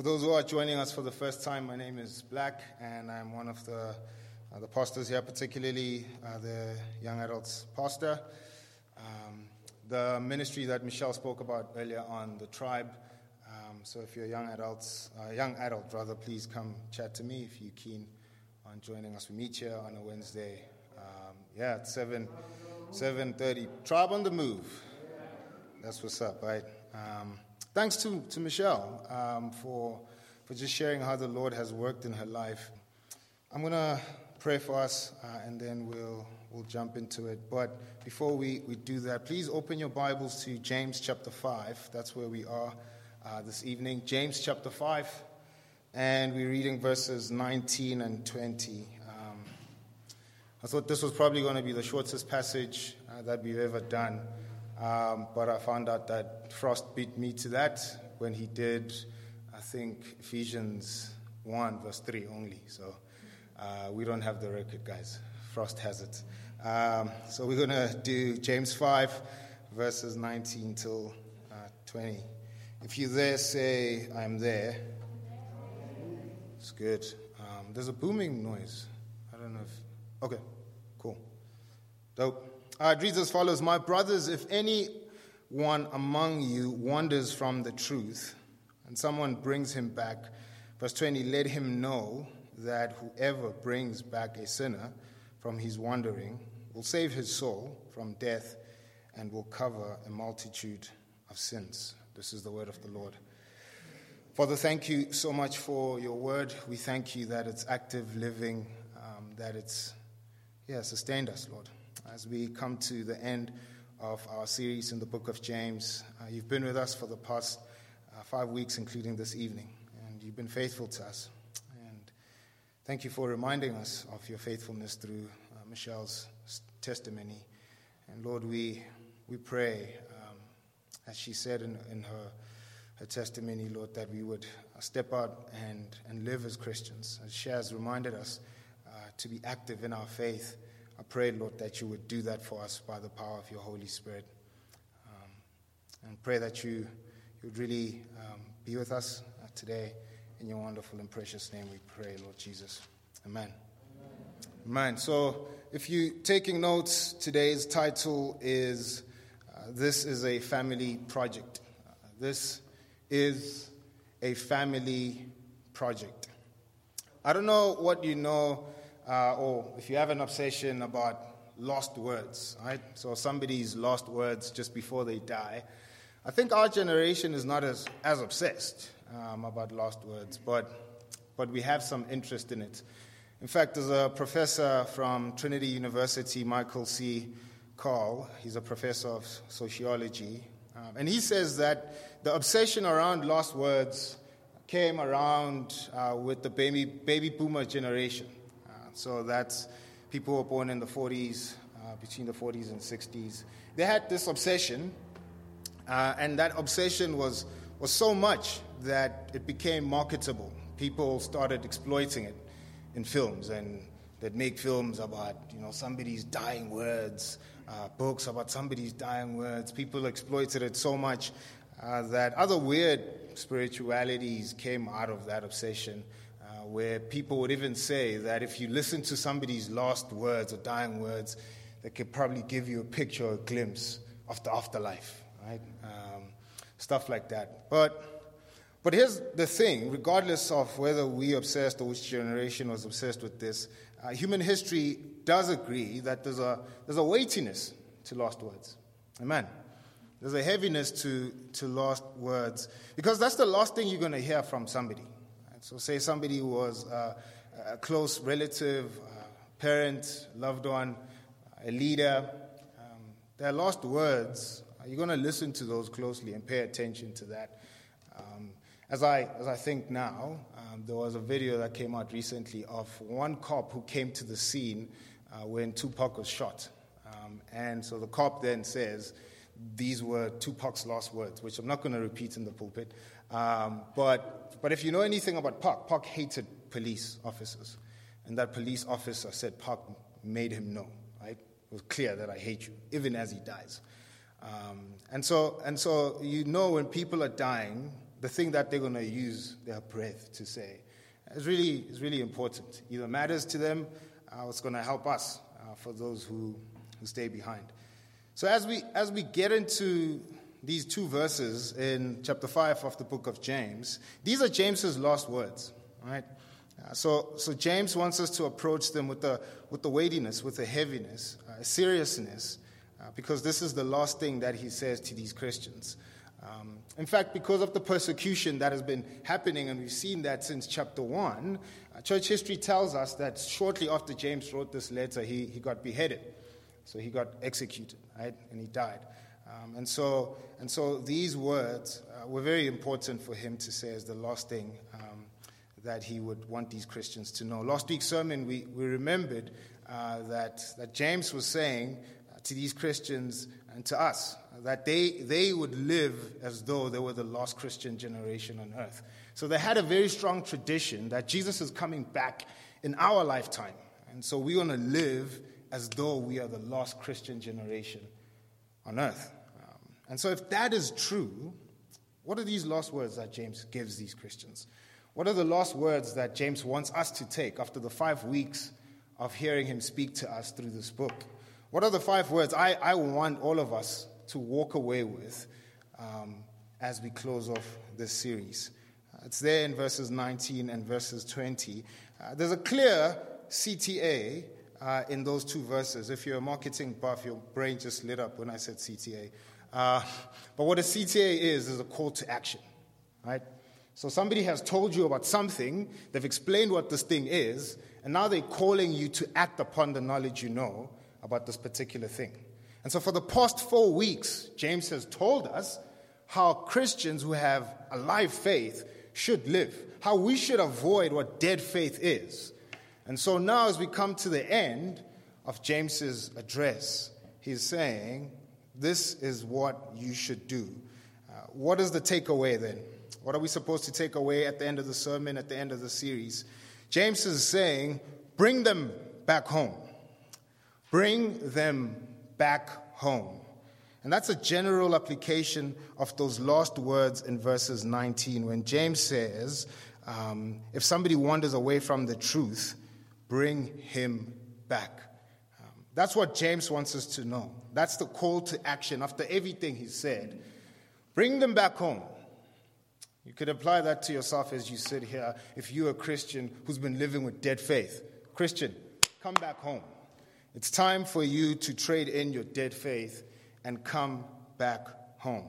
For those who are joining us for the first time, my name is Black, and I'm one of the, uh, the pastors here, particularly uh, the young adults pastor. Um, the ministry that Michelle spoke about earlier on, the tribe. Um, so if you're young adults, uh, young adult rather, please come chat to me if you're keen on joining us. We meet here on a Wednesday. Um, yeah, at seven, seven thirty. Tribe on the move. That's what's up, right? Um, thanks to, to Michelle um, for, for just sharing how the Lord has worked in her life. I'm going to pray for us uh, and then we'll, we'll jump into it. But before we, we do that, please open your Bibles to James chapter 5. That's where we are uh, this evening. James chapter 5. And we're reading verses 19 and 20. Um, I thought this was probably going to be the shortest passage uh, that we've ever done. Um, but I found out that Frost beat me to that when he did, I think, Ephesians 1, verse 3 only. So uh, we don't have the record, guys. Frost has it. Um, so we're going to do James 5, verses 19 till uh, 20. If you there, say, I'm there. It's good. Um, there's a booming noise. I don't know if. Okay, cool. Dope. Uh, it reads as follows My brothers, if anyone among you wanders from the truth and someone brings him back, verse 20, let him know that whoever brings back a sinner from his wandering will save his soul from death and will cover a multitude of sins. This is the word of the Lord. Father, thank you so much for your word. We thank you that it's active, living, um, that it's, yeah, sustained us, Lord. As we come to the end of our series in the book of James, uh, you've been with us for the past uh, five weeks, including this evening, and you've been faithful to us. And thank you for reminding us of your faithfulness through uh, Michelle's testimony. And Lord, we, we pray, um, as she said in, in her, her testimony, Lord, that we would uh, step out and, and live as Christians. As she has reminded us uh, to be active in our faith, I pray, Lord, that you would do that for us by the power of your Holy Spirit. Um, and pray that you, would really um, be with us uh, today. In your wonderful and precious name we pray, Lord Jesus. Amen. Amen. So, if you're taking notes, today's title is uh, This is a Family Project. Uh, this is a family project. I don't know what you know, uh, or if you have an obsession about lost words, right? So, somebody's lost words just before they die. I think our generation is not as, as obsessed um, about lost words, but, but we have some interest in it. In fact, there's a professor from Trinity University, Michael C. Kearl, he's a professor of sociology, um, and he says that the obsession around lost words came around uh, with the baby, baby boomer generation. So that's people were born in the 40s, uh, between the 40s and 60s. They had this obsession, uh, and that obsession was, was so much that it became marketable. People started exploiting it in films, and they'd make films about you know somebody's dying words, uh, books about somebody's dying words. People exploited it so much uh, that other weird spiritualities came out of that obsession. Where people would even say that if you listen to somebody's last words or dying words, they could probably give you a picture or a glimpse of the afterlife, right? Um, stuff like that. But but here's the thing regardless of whether we obsessed or which generation was obsessed with this, uh, human history does agree that there's a, there's a weightiness to lost words. Amen. There's a heaviness to, to lost words because that's the last thing you're going to hear from somebody. Right? So, say somebody was uh, a close relative, uh, parent, loved one, a leader. Um, their lost words, you're going to listen to those closely and pay attention to that. Um, as I, as I think now, um, there was a video that came out recently of one cop who came to the scene uh, when Tupac was shot. Um, and so the cop then says, these were Tupac's last words, which I'm not going to repeat in the pulpit. Um, but, but if you know anything about Pac, Pac hated police officers. And that police officer said Pac made him know, right? It was clear that I hate you, even as he dies. Um, and, so, and so you know when people are dying, the thing that they're going to use their breath to say. is really, it's really important. Either matters to them uh, it's going to help us uh, for those who, who stay behind. So as we, as we get into these two verses in chapter 5 of the book of James, these are James's last words, right? Uh, so, so James wants us to approach them with the, with the weightiness, with the heaviness, uh, seriousness, uh, because this is the last thing that he says to these Christians. Um, in fact, because of the persecution that has been happening, and we've seen that since chapter 1, uh, church history tells us that shortly after James wrote this letter, he, he got beheaded. So he got executed, right? And he died. Um, and, so, and so these words uh, were very important for him to say as the last thing um, that he would want these Christians to know. Last week's sermon, we, we remembered uh, that, that James was saying uh, to these Christians and to us that they, they would live as though they were the last Christian generation on earth. So they had a very strong tradition that Jesus is coming back in our lifetime. And so we want to live as though we are the last Christian generation on earth. And so, if that is true, what are these last words that James gives these Christians? What are the last words that James wants us to take after the five weeks of hearing him speak to us through this book? What are the five words I, I want all of us to walk away with um, as we close off this series? Uh, it's there in verses 19 and verses 20. Uh, there's a clear CTA uh, in those two verses. If you're a marketing buff, your brain just lit up when I said CTA. Uh, but what a CTA is, is a call to action, right? So somebody has told you about something, they've explained what this thing is, and now they're calling you to act upon the knowledge you know about this particular thing. And so for the past four weeks, James has told us how Christians who have a live faith should live, how we should avoid what dead faith is. And so now, as we come to the end of James's address, he's saying, this is what you should do. Uh, what is the takeaway then? What are we supposed to take away at the end of the sermon, at the end of the series? James is saying, bring them back home. Bring them back home. And that's a general application of those last words in verses 19 when James says, um, if somebody wanders away from the truth, bring him back. Um, that's what James wants us to know. That's the call to action after everything he said. Bring them back home. You could apply that to yourself as you sit here if you're a Christian who's been living with dead faith. Christian, come back home. It's time for you to trade in your dead faith and come back home.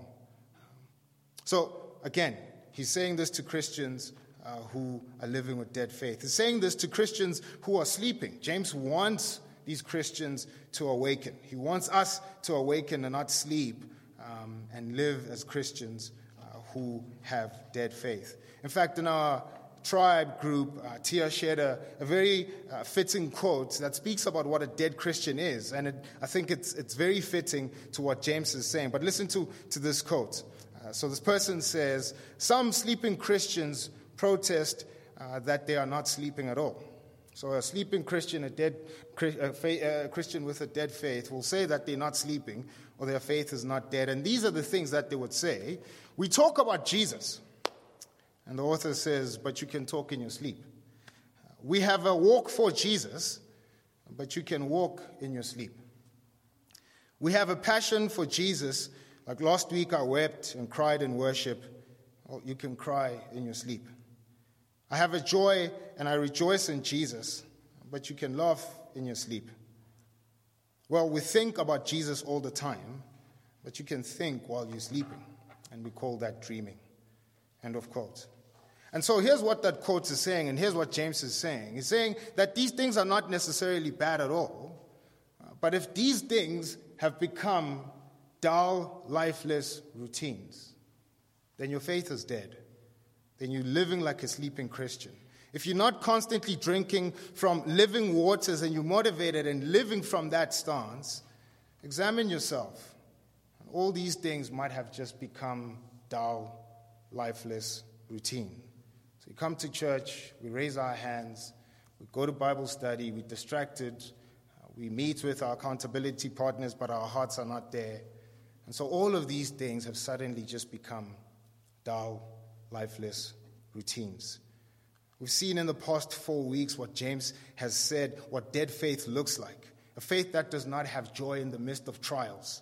So, again, he's saying this to Christians uh, who are living with dead faith. He's saying this to Christians who are sleeping. James wants these Christians to awaken. He wants us to awaken and not sleep um, and live as Christians uh, who have dead faith. In fact, in our tribe group, uh, Tia shared a, a very uh, fitting quote that speaks about what a dead Christian is. And it, I think it's, it's very fitting to what James is saying. But listen to, to this quote. Uh, so this person says Some sleeping Christians protest uh, that they are not sleeping at all. So a sleeping Christian, a dead a Christian with a dead faith, will say that they're not sleeping or their faith is not dead. And these are the things that they would say. We talk about Jesus. And the author says, but you can talk in your sleep. We have a walk for Jesus, but you can walk in your sleep. We have a passion for Jesus. Like last week, I wept and cried in worship. Well, you can cry in your sleep. I have a joy and I rejoice in Jesus, but you can laugh in your sleep. Well, we think about Jesus all the time, but you can think while you're sleeping, and we call that dreaming. End of quote. And so here's what that quote is saying, and here's what James is saying. He's saying that these things are not necessarily bad at all, but if these things have become dull, lifeless routines, then your faith is dead then you're living like a sleeping Christian. If you're not constantly drinking from living waters and you're motivated and living from that stance, examine yourself. All these things might have just become dull, lifeless routine. So we come to church, we raise our hands, we go to Bible study, we're distracted, uh, we meet with our accountability partners, but our hearts are not there. And so all of these things have suddenly just become dull, lifeless routines. We've seen in the past four weeks what James has said, what dead faith looks like. A faith that does not have joy in the midst of trials,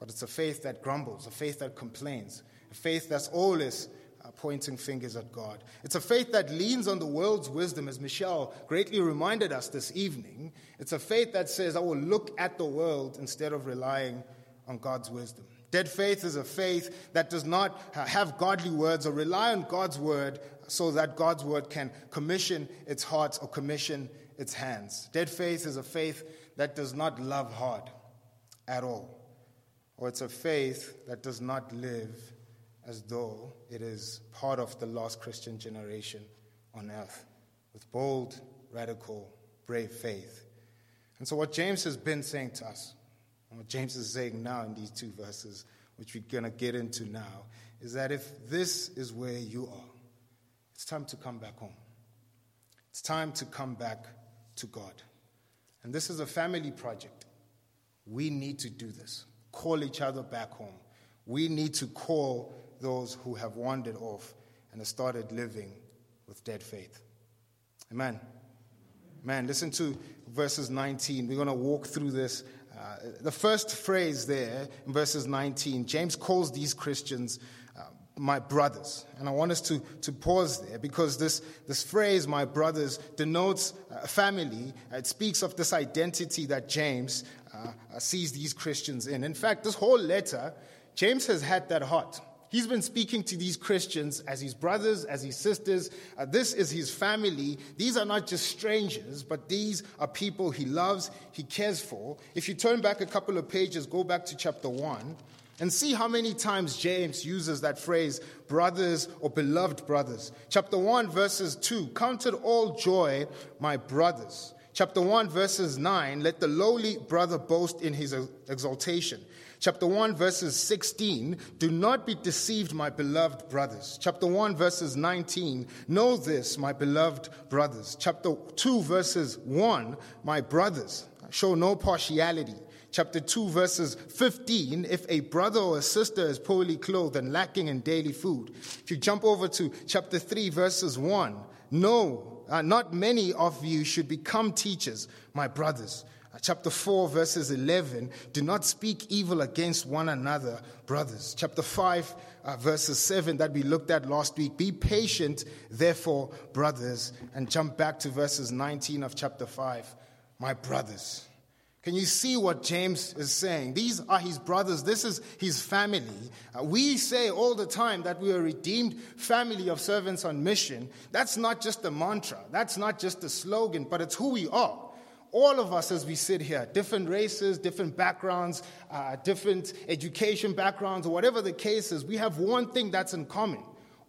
but it's a faith that grumbles, a faith that complains, a faith that's always uh, pointing fingers at God. It's a faith that leans on the world's wisdom, as Michelle greatly reminded us this evening. It's a faith that says, I will look at the world instead of relying on God's wisdom. Dead faith is a faith that does not have godly words or rely on God's word so that God's word can commission its hearts or commission its hands. Dead faith is a faith that does not love hard at all, or it's a faith that does not live as though it is part of the lost Christian generation on earth with bold, radical, brave faith. And so, what James has been saying to us, and what James is saying now in these two verses, which we're going to get into now, is that if this is where you are, it's time to come back home. It's time to come back to God. And this is a family project. We need to do this. Call each other back home. We need to call those who have wandered off and have started living with dead faith. Amen. Man, listen to verses 19. We're going to walk through this. Uh, the first phrase there in verses 19, James calls these Christians uh, my brothers. And I want us to, to pause there because this, this phrase, my brothers, denotes a family. It speaks of this identity that James uh, sees these Christians in. In fact, this whole letter, James has had that heart. He's been speaking to these Christians as his brothers, as his sisters. Uh, this is his family. These are not just strangers, but these are people he loves, he cares for. If you turn back a couple of pages, go back to chapter 1, and see how many times James uses that phrase, brothers or beloved brothers. Chapter 1, verses 2 Count it all joy, my brothers. Chapter 1, verses 9 Let the lowly brother boast in his exaltation Chapter 1, verses 16 Do not be deceived, my beloved brothers. Chapter 1, verses 19 Know this, my beloved brothers. Chapter 2, verses 1 My brothers, show no partiality. Chapter 2, verses 15 If a brother or a sister is poorly clothed and lacking in daily food. If you jump over to chapter 3, verses 1 No, uh, not many of you should become teachers, my brothers chapter 4, verses 11 do not speak evil against one another, brothers. Chapter 5, uh, verses 7 that we looked at last week be patient, therefore, brothers. And jump back to verses 19 of chapter 5, my brothers. Can you see what James is saying? These are his brothers. This is his family. Uh, we say all the time that we are a redeemed family of servants on mission. That's not just a mantra. That's not just a slogan, but it's who we are all of us as we sit here, different races, different backgrounds, uh, different education backgrounds, or whatever the case is, we have one thing that's in common.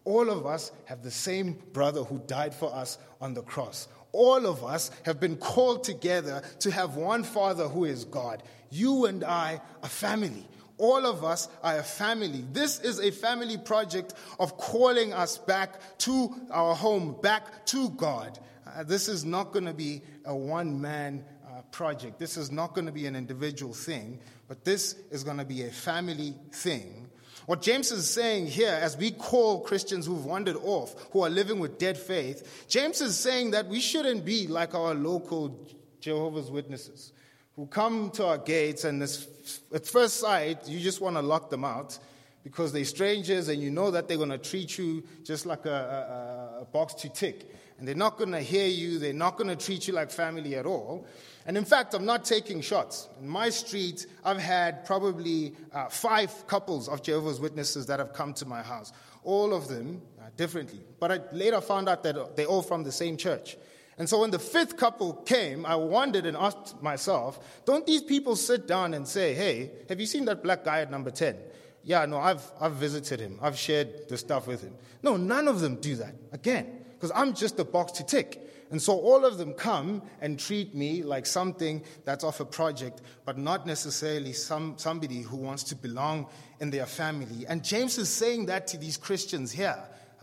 All of us have the same brother who died for us on the cross. All of us have been called together to have one Father who is God. You and I are family. All of us are a family. This is a family project of calling us back to our home, back to God. Uh, this is not going to be a one man uh, project. This is not going to be an individual thing, but this is going to be a family thing. What James is saying here, as we call Christians who've wandered off, who are living with dead faith, James is saying that we shouldn't be like our local Jehovah's Witnesses who come to our gates and at first sight, you just want to lock them out because they're strangers and you know that they're going to treat you just like a, a, a box to tick and they're not going to hear you, they're not going to treat you like family at all. And in fact, I'm not taking shots. In my street, I've had probably uh, five couples of Jehovah's Witnesses that have come to my house, all of them uh, differently. But I later found out that they're all from the same church. And so when the fifth couple came, I wondered and asked myself, don't these people sit down and say, hey, have you seen that black guy at number 10? Yeah, no, I've, I've visited him. I've shared the stuff with him. No, none of them do that. Again, because I'm just a box to tick. And so all of them come and treat me like something that's off a project, but not necessarily some, somebody who wants to belong in their family. And James is saying that to these Christians here.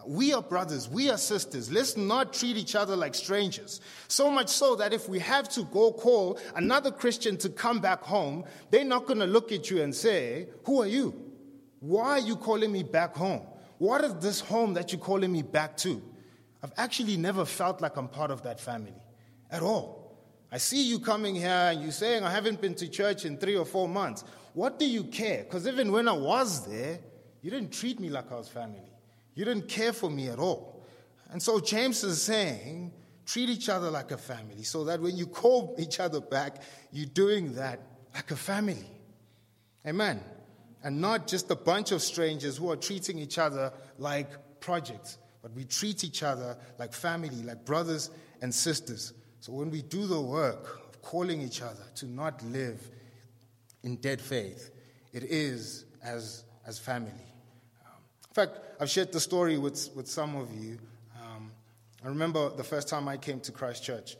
We are brothers, we are sisters. Let's not treat each other like strangers. So much so that if we have to go call another Christian to come back home, they're not going to look at you and say, Who are you? Why are you calling me back home? what is this home that you're calling me back to? I've actually never felt like I'm part of that family at all. I see you coming here and you're saying, I haven't been to church in three or four months. What do you care? Because even when I was there, you didn't treat me like I was family. You didn't care for me at all. And so James is saying, treat each other like a family so that when you call each other back, you're doing that like a family. Amen. And not just a bunch of strangers who are treating each other like projects, but we treat each other like family, like brothers and sisters. So when we do the work of calling each other to not live in dead faith, it is as, as family. Um, in fact, I've shared the story with, with some of you. Um, I remember the first time I came to Christ Church.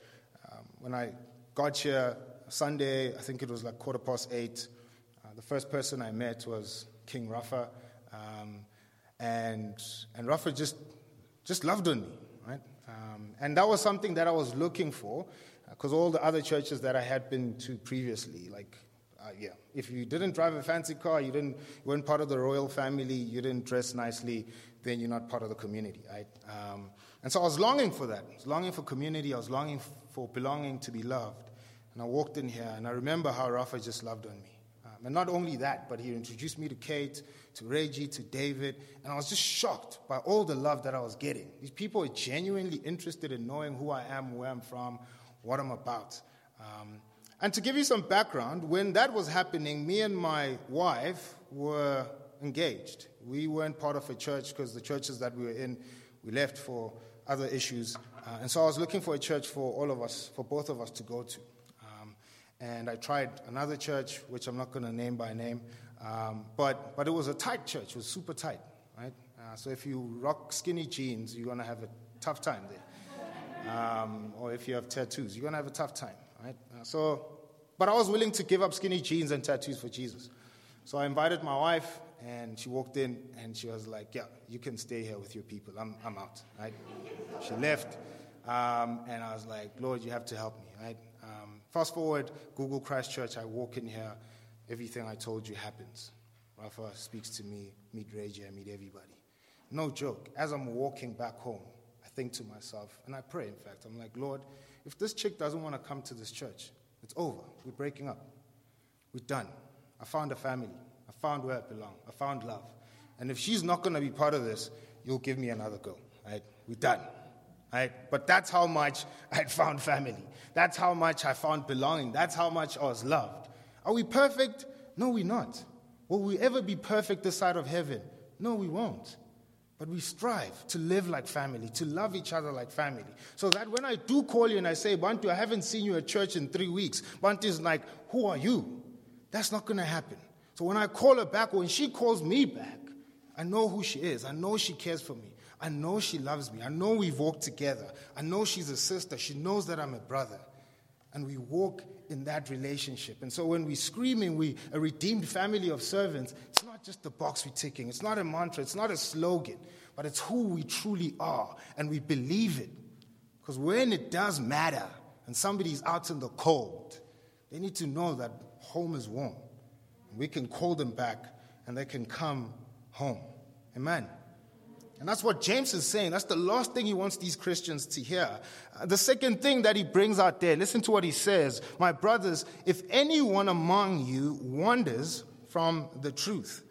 Um, when I got here Sunday, I think it was like quarter past eight, uh, the first person I met was King Rafa. Um, and, and Rafa just, just loved on me, right? Um, and that was something that I was looking for because uh, all the other churches that I had been to previously, like, uh, yeah, if you didn't drive a fancy car, you, didn't, you weren't part of the royal family, you didn't dress nicely, then you're not part of the community, right? Um, and so I was longing for that. I was longing for community, I was longing for belonging, to be loved. And I walked in here, and I remember how Rafa just loved on me. And not only that, but he introduced me to Kate, to Reggie, to David, and I was just shocked by all the love that I was getting. These people are genuinely interested in knowing who I am, where I'm from, what I'm about. Um, and to give you some background, when that was happening, me and my wife were engaged. We weren't part of a church because the churches that we were in, we left for other issues. Uh, and so I was looking for a church for all of us, for both of us to go to. Um, and I tried another church, which I'm not going to name by name, um, but, but it was a tight church, it was super tight, right? Uh, so if you rock skinny jeans, you're going to have a tough time there. Um, or if you have tattoos, you're going to have a tough time, right? Uh, so, but I was willing to give up skinny jeans and tattoos for Jesus. So I invited my wife, and she walked in, and she was like, "Yeah, you can stay here with your people. I'm, I'm out." Right? She left, um, and I was like, "Lord, you have to help me." Right? Fast forward, Google Christ Church, I walk in here everything I told you happens. Rafa speaks to me, meet Reggie, I meet everybody. No joke. As I'm walking back home, I think to myself, and I pray, in fact, I'm like, Lord, if this chick doesn't want to come to this church, it's over. We're breaking up. We're done. I found a family. I found where I belong. I found love. And if she's not going to be part of this, you'll give me another go. Right? We're done. Right? But that's how much I found family. That's how much I found belonging. That's how much I was loved. Are we perfect? No, we're not. Will we ever be perfect this side of heaven? No, we won't. But we strive to live like family, to love each other like family. So that when I do call you and I say, Bantu, I haven't seen you at church in three weeks, Bantu is like, Who are you? That's not going to happen. So when I call her back, when she calls me back, I know who she is. I know she cares for me. I know she loves me. I know we've walked together. I know she's a sister. She knows that I'm a brother. And we walk in that relationship. And so when we're screaming, we a redeemed family of servants, it's not just the box we're ticking, it's not a mantra, it's not a slogan, but it's who we truly are, and we believe it. Because when it does matter, and somebody's out in the cold, they need to know that home is warm. We can call them back, and they can come home. Amen. And that's what James is saying. That's the last thing he wants these Christians to hear. Uh, the second thing that he brings out there, listen to what he says. My brothers, if anyone among you wanders from the truth.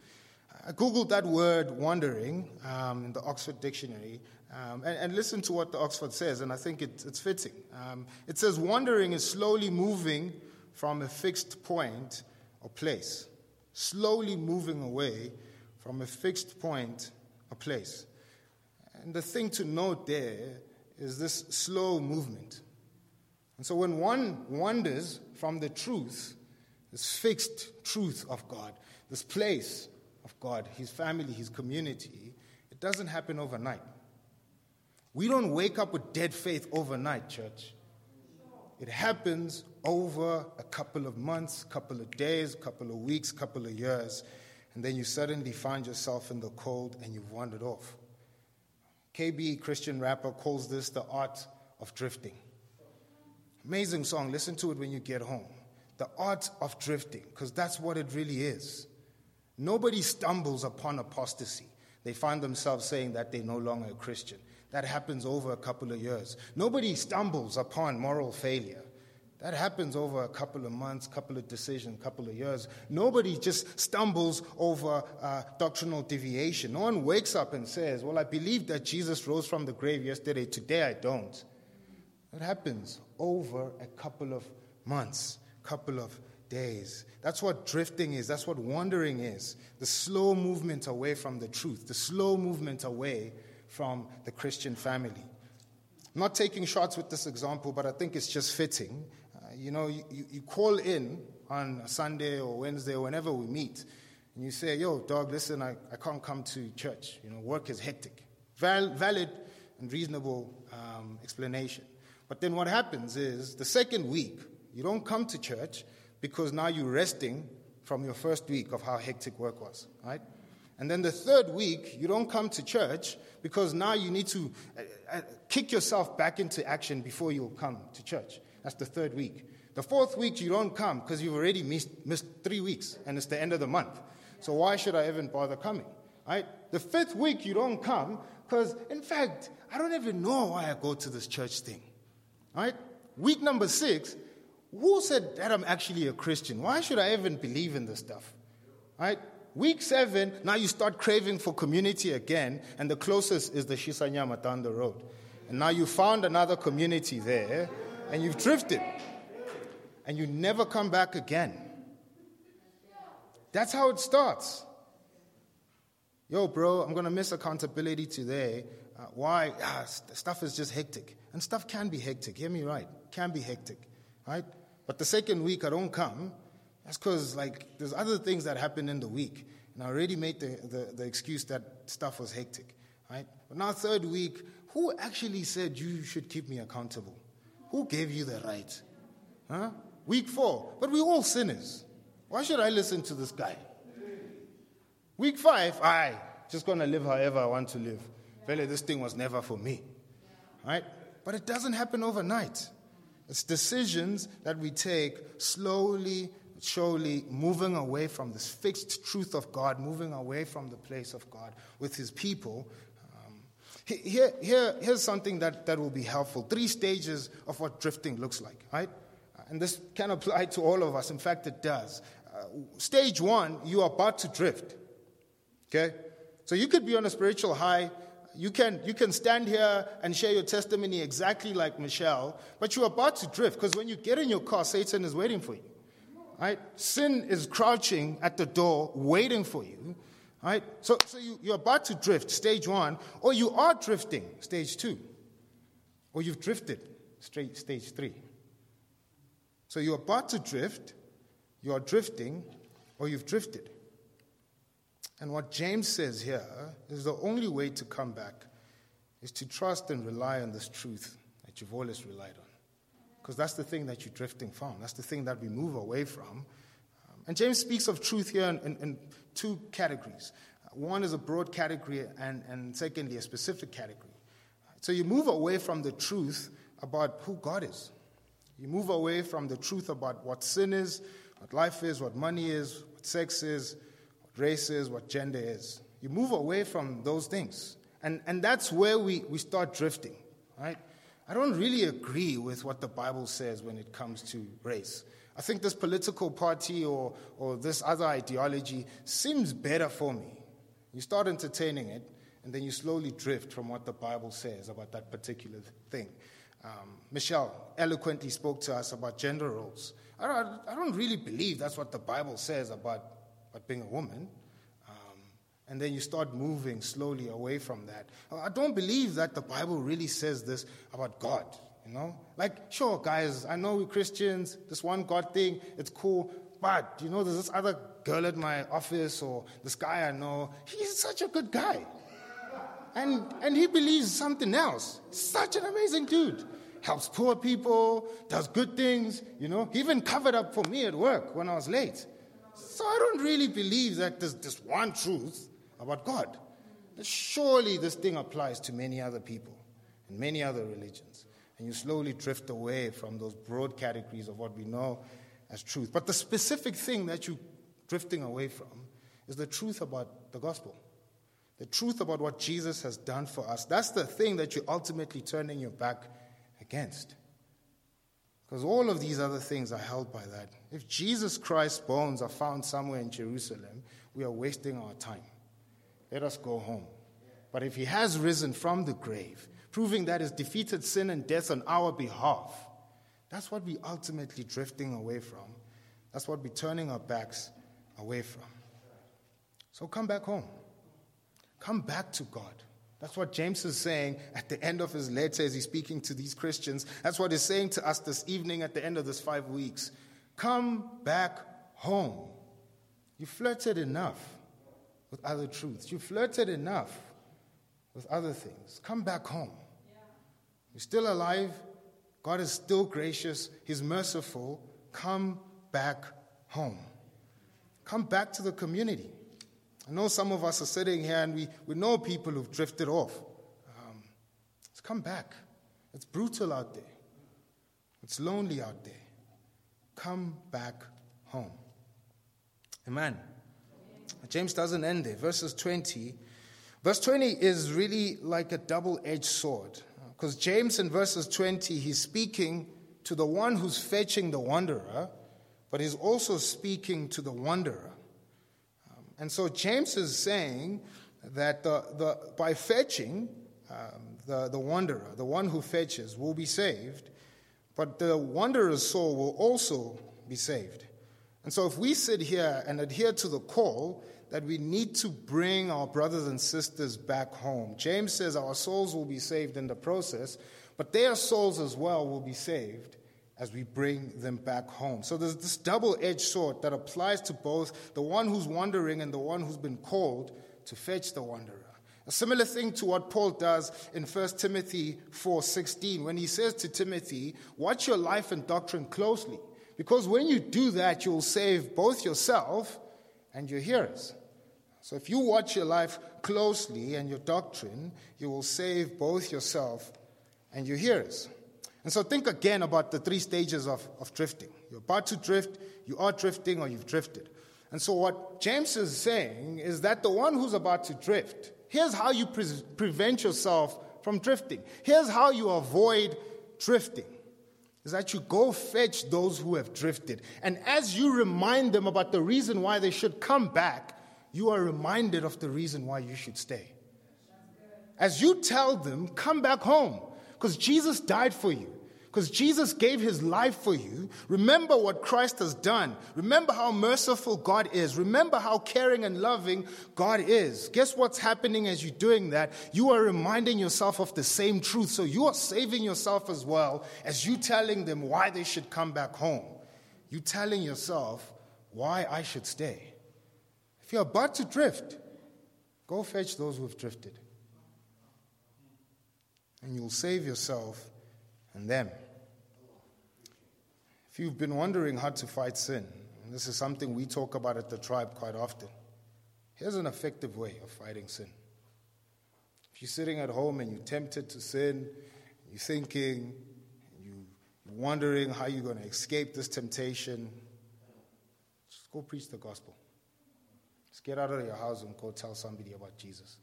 I Googled that word wandering um, in the Oxford Dictionary. Um, and, and, listen to what the Oxford says, and I think it, it's fitting. Um, it says, wandering is slowly moving from a fixed point or place, slowly moving away from a fixed point or place. And the thing to note there is this slow movement. And so when one wanders from the truth, this fixed truth of God, this place of God, his family, his community, it doesn't happen overnight. We don't wake up with dead faith overnight, church. It happens over a couple of months, couple of days, couple of weeks, couple of years, and then you suddenly find yourself in the cold and you've wandered off. KB, Christian rapper, calls this the art of drifting. Amazing song. Listen to it when you get home. The art of drifting, because that's what it really is. Nobody stumbles upon apostasy. They find themselves saying that they're no longer a Christian. That happens over a couple of years. Nobody stumbles upon moral failure. That happens over a couple of months, couple of decisions, couple of years. Nobody just stumbles over uh, doctrinal deviation. No one wakes up and says, Well, I believe that Jesus rose from the grave yesterday. Today I don't. That happens over a couple of months, couple of days. That's what drifting is. That's what wandering is. The slow movement away from the truth, the slow movement away from the Christian family. I'm not taking shots with this example, but I think it's just fitting. You know, you, you call in on a Sunday or Wednesday or whenever we meet, and you say, Yo, dog, listen, I, I can't come to church. You know, work is hectic. Val, valid and reasonable um, explanation. But then what happens is the second week, you don't come to church because now you're resting from your first week of how hectic work was, right? And then the third week, you don't come to church because now you need to uh, uh, kick yourself back into action before you come to church. That's the third week. The fourth week, you don't come because you've already missed, missed three weeks and it's the end of the month. So why should I even bother coming? Right? The fifth week, you don't come because, in fact, I don't even know why I go to this church thing. Right? Week number six, who said that I'm actually a Christian? Why should I even believe in this stuff? Right? Week seven, now you start craving for community again, and the closest is the Shisanyama down the road. And now you found another community there, and you've drifted, and you never come back again. That's how it starts. Yo, bro, I'm going to miss accountability today. Uh, why? Ah, stuff is just hectic. And stuff can be hectic. Hear me right. Can be hectic. Right? But the second week I don't come, that's because like there's other things that happen in the week. And I already made the, the, the excuse that stuff was hectic. Right? But now third week, who actually said you should keep me accountable? Who gave you the right? Huh? Week four, but we're all sinners. Why should I listen to this guy? Week five, I just gonna live however I want to live. Really, this thing was never for me. Right? But it doesn't happen overnight. It's decisions that we take slowly, surely, moving away from this fixed truth of God, moving away from the place of God with His people. Here, here, here's something that, that will be helpful. Three stages of what drifting looks like, right? And this can apply to all of us. In fact, it does. Uh, stage one, you are about to drift. Okay? So you could be on a spiritual high you can, you can stand here and share your testimony exactly like Michelle, but you're about to drift because when you get in your car, Satan is waiting for you. Right? Sin is crouching at the door, waiting for you. Right? So, so you, you're about to drift, stage one, or you are drifting, stage two, or you've drifted, straight, stage three. So you're about to drift, you are drifting, or you've drifted. And what James says here is the only way to come back is to trust and rely on this truth that you've always relied on. Because that's the thing that you're drifting from, that's the thing that we move away from. And James speaks of truth here in, in, in two categories one is a broad category, and, and secondly, a specific category. So you move away from the truth about who God is. You move away from the truth about what sin is, what life is, what money is, what sex is, what race is, what gender is. You move away from those things. And, and that's where we, we start drifting, right? I don't really agree with what the Bible says when it comes to race. I think this political party or, or this other ideology seems better for me. You start entertaining it, and then you slowly drift from what the Bible says about that particular thing. Um, Michelle eloquently spoke to us about gender roles. I don't, I don't really believe that's what the Bible says about but being a woman. Um, and then you start moving slowly away from that. I don't believe that the Bible really says this about God. You know, like sure, guys, I know we're Christians. This one God thing, it's cool. But you know, there's this other girl at my office or this guy I know. He's such a good guy, and and he believes something else. Such an amazing dude helps poor people, does good things, you know. He even covered up for me at work when I was late. So I don't really believe that there's this one truth about God. Surely this thing applies to many other people and many other religions. And you slowly drift away from those broad categories of what we know as truth. But the specific thing that you're drifting away from is the truth about the gospel. The truth about what Jesus has done for us. That's the thing that you're ultimately turning your back against. Because all of these other things are held by that. If Jesus Christ's bones are found somewhere in Jerusalem, we are wasting our time. Let us go home. But if he has risen from the grave, proving that he's defeated sin and death on our behalf, that's what we're ultimately drifting away from. That's what we're turning our backs away from. So come back home. Come back to God. That's what James is saying at the end of his letter as he's speaking to these Christians. That's what he's saying to us this evening at the end of this five weeks. Come back home. You flirted enough with other truths. You flirted enough with other things. Come back home. You're still alive. God is still gracious. He's merciful. Come back home. Come back to the community. I know some of us are sitting here and we, we know people who've drifted off. Um, let's come back. It's brutal out there, it's lonely out there. Come back home. Amen. James doesn't end there. Verses 20. Verse 20 is really like a double edged sword. Because James in verses 20, he's speaking to the one who's fetching the wanderer, but he's also speaking to the wanderer. Um, and so James is saying that the, the, by fetching um, the, the wanderer, the one who fetches, will be saved, but the wanderer's soul will also be saved. And so if we sit here and adhere to the call, that we need to bring our brothers and sisters back home. James says our souls will be saved in the process, but their souls as well will be saved as we bring them back home. So there's this double edged sword that applies to both the one who's wandering and the one who's been called to fetch the wanderer. A similar thing to what Paul does in 1 Timothy 4:16 when he says to Timothy, "Watch your life and doctrine closely, because when you do that, you'll save both yourself and your hearers." So if you watch your life closely and your doctrine, you will save both yourself and your hearers. And so think again about the three stages of, of drifting. You're about to drift, you are drifting, or you've drifted. And so what James is saying is that the one who's about to drift, here's how you pre- prevent yourself from drifting. Here's how you avoid drifting. Is that you go fetch those who have drifted. And as you remind them about the reason why they should come back, you are reminded of the reason why you should stay. As you tell them, come back home, because Jesus died for you, because Jesus gave his life for you. Remember what Christ has done. Remember how merciful God is. Remember how caring and loving God is. Guess what's happening as you're doing that? You are reminding yourself of the same truth. So you are saving yourself as well as you telling them why they should come back home. You telling yourself why I should stay. If you're about to drift, go fetch those who have drifted. And you'll save yourself and them. If you've been wondering how to fight sin, and this is something we talk about at the tribe quite often, here's an effective way of fighting sin. If you're sitting at home and you're tempted to sin, you're thinking, you're wondering how you're going to escape this temptation, just go preach the gospel. Just get out of your house and go tell somebody about Jesus.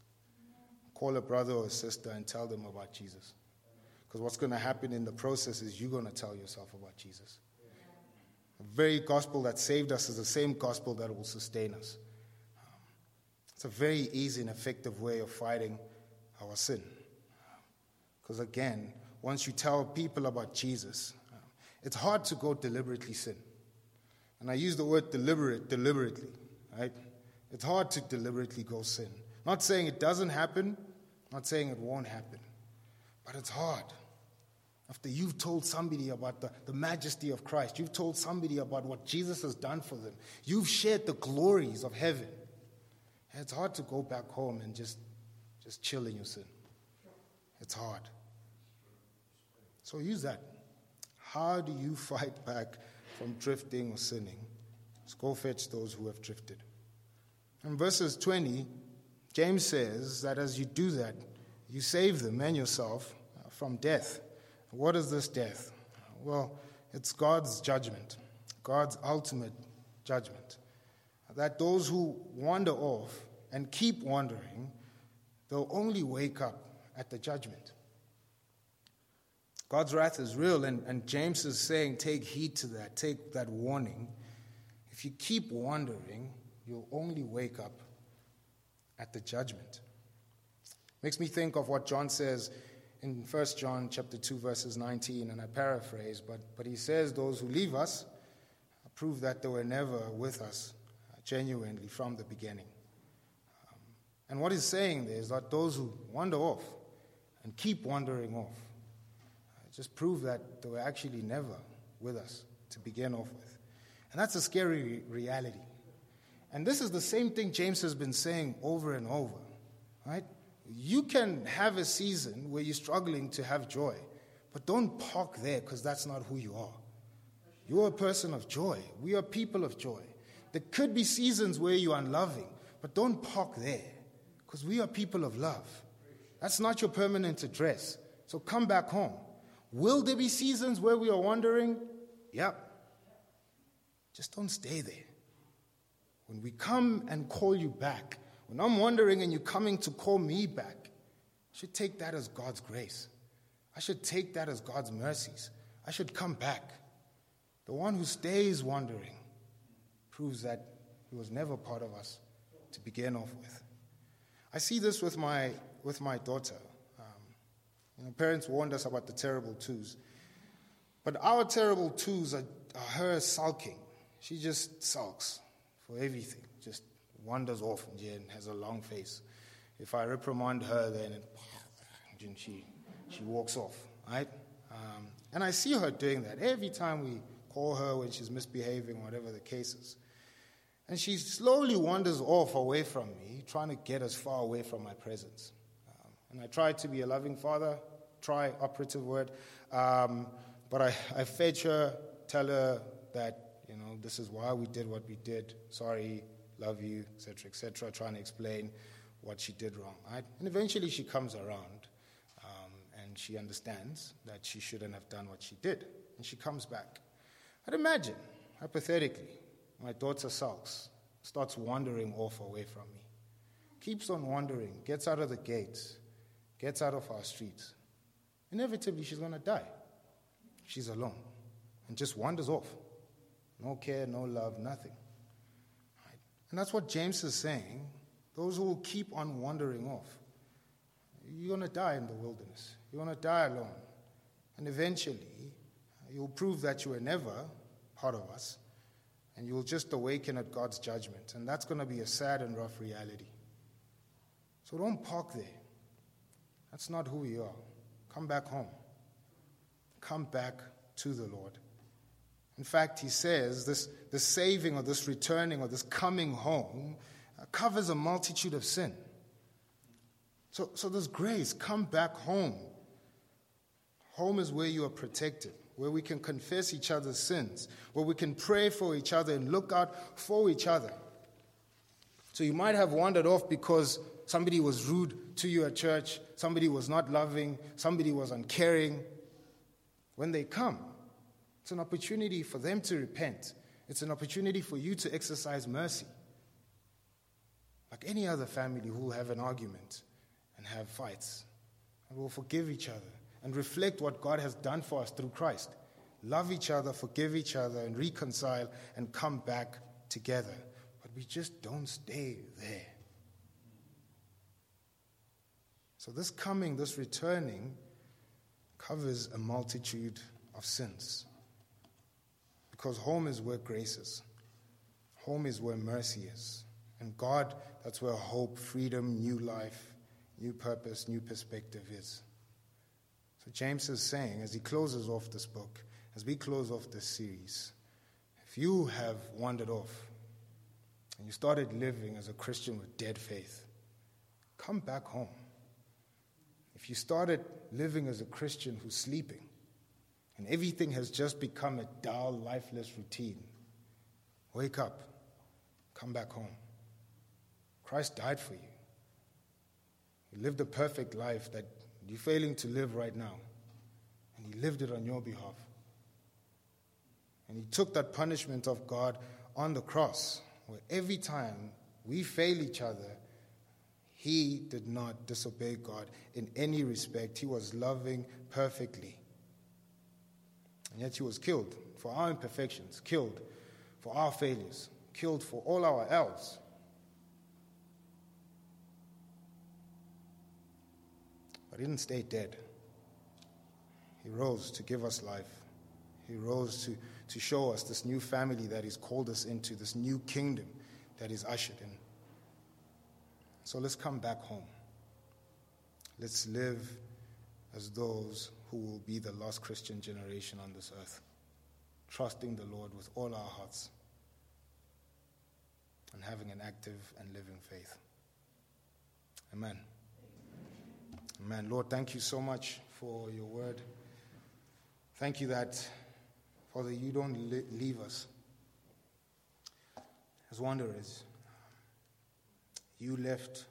Call a brother or a sister and tell them about Jesus. Because what's going to happen in the process is you're going to tell yourself about Jesus. The very gospel that saved us is the same gospel that will sustain us. Um, it's a very easy and effective way of fighting our sin. Because again, once you tell people about Jesus, um, it's hard to go deliberately sin. And I use the word deliberate deliberately, right? It's hard to deliberately go sin. Not saying it doesn't happen, not saying it won't happen, but it's hard. After you've told somebody about the, the majesty of Christ, you've told somebody about what Jesus has done for them, you've shared the glories of heaven. It's hard to go back home and just, just chill in your sin. It's hard. So use that. How do you fight back from drifting or sinning? Go fetch those who have drifted. In verses 20, James says that as you do that, you save them and yourself uh, from death. What is this death? Well, it's God's judgment, God's ultimate judgment. That those who wander off and keep wandering, they'll only wake up at the judgment. God's wrath is real, and, and James is saying, take heed to that, take that warning. If you keep wandering, you'll only wake up at the judgment. Makes me think of what John says in 1 John chapter 2, verses 19, and I paraphrase, but, but he says, Those who leave us prove that they were never with us uh, genuinely from the beginning. Um, and what he's saying there is that those who wander off and keep wandering off uh, just prove that they were actually never with us to begin off with. And that's a scary reality. And this is the same thing James has been saying over and over, right? You can have a season where you're struggling to have joy, but don't park there because that's not who you are. You're a person of joy. We are people of joy. There could be seasons where you're unloving, but don't park there because we are people of love. That's not your permanent address. So come back home. Will there be seasons where we are wandering? Yep. Just don't stay there. When we come and call you back, when I'm wandering and you're coming to call me back, I should take that as God's grace. I should take that as God's mercies. I should come back. The one who stays wandering proves that he was never part of us to begin off with. I see this with my, with my daughter. Um, you know, parents warned us about the terrible twos. But our terrible twos are, are her sulking. She just sulks for everything, just wanders off and has a long face. If I reprimand her, then she, she walks off, right? Um, and I see her doing that every time we call her when she's misbehaving, whatever the case is. And she slowly wanders off away from me, trying to get as far away from my presence. Um, and I try to be a loving father, try operative word, um, but I, I fetch her, tell her that you know, this is why we did what we did. Sorry, love you, etc., etc., trying to explain what she did wrong. Right? And eventually she comes around um, and she understands that she shouldn't have done what she did. And she comes back. I'd imagine, hypothetically, my daughter sulks, starts wandering off away from me, keeps on wandering, gets out of the gates, gets out of our streets. Inevitably, she's going to die. She's alone and just wanders off. No care, no love, nothing. Right? And that's what James is saying. Those who will keep on wandering off, you're going to die in the wilderness. You're going to die alone. And eventually, you'll prove that you were never part of us, and you'll just awaken at God's judgment. And that's going to be a sad and rough reality. So don't park there. That's not who we are. Come back home. Come back to the Lord. In fact, he says this, this saving or this returning or this coming home uh, covers a multitude of sin. So, so there's grace. Come back home. Home is where you are protected, where we can confess each other's sins, where we can pray for each other and look out for each other. So you might have wandered off because somebody was rude to you at church, somebody was not loving, somebody was uncaring. When they come, it's an opportunity for them to repent. It's an opportunity for you to exercise mercy. Like any other family who will have an argument and have fights, and will forgive each other and reflect what God has done for us through Christ. Love each other, forgive each other, and reconcile and come back together. But we just don't stay there. So, this coming, this returning, covers a multitude of sins. Because home is where grace is, home is where mercy is. And God, that's where hope, freedom, new life, new purpose, new perspective is. So James is saying, as he closes off this book, as we close off this series, if you have wandered off and you started living as a Christian with dead faith, come back home. If you started living as a Christian who's sleeping, and everything has just become a dull, lifeless routine. Wake up, come back home. Christ died for you. He lived a perfect life that you're failing to live right now, and He lived it on your behalf. And He took that punishment of God on the cross, where every time we fail each other, He did not disobey God in any respect. He was loving perfectly. And yet he was killed for our imperfections, killed for our failures, killed for all our else. But he didn't stay dead. He rose to give us life. He rose to, to show us this new family that He's called us into, this new kingdom that He's ushered in. So let's come back home. Let's live as those who will be the last Christian generation on this earth, trusting the Lord with all our hearts and having an active and living faith. Amen. Amen. Lord, thank you so much for your word. Thank you that, Father, you don't leave us as wanderers. You left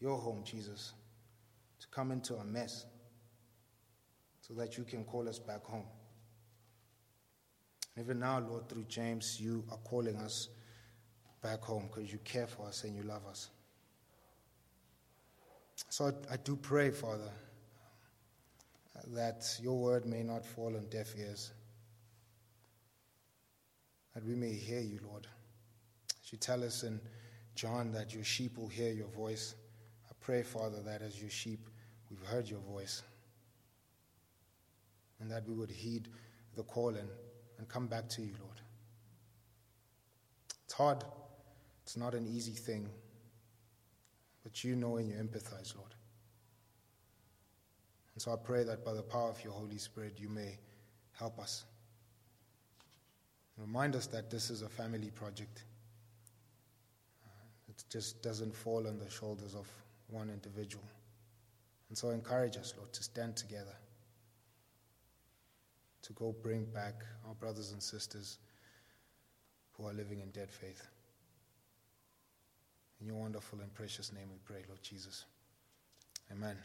your home, Jesus, to come into a mess so that you can call us back home. Even now, Lord, through James, you are calling us back home because you care for us and you love us. So I, I do pray, Father that your word may not fall on deaf ears, that we may hear you, Lord. As you tell us in John that your sheep will hear your voice, I pray, Father, that as your sheep, we've heard your voice, and that we would heed the call and, and come back to you, Lord. It's hard, it's not an easy thing, but you know and you empathize, Lord. And so I pray that by the power of your Holy Spirit, you may help us. Remind us that this is a family project. It just doesn't fall on the shoulders of one individual. And so encourage us, Lord, to stand together, to go bring back our brothers and sisters who are living in dead faith. In your wonderful and precious name we pray, Lord Jesus. Amen.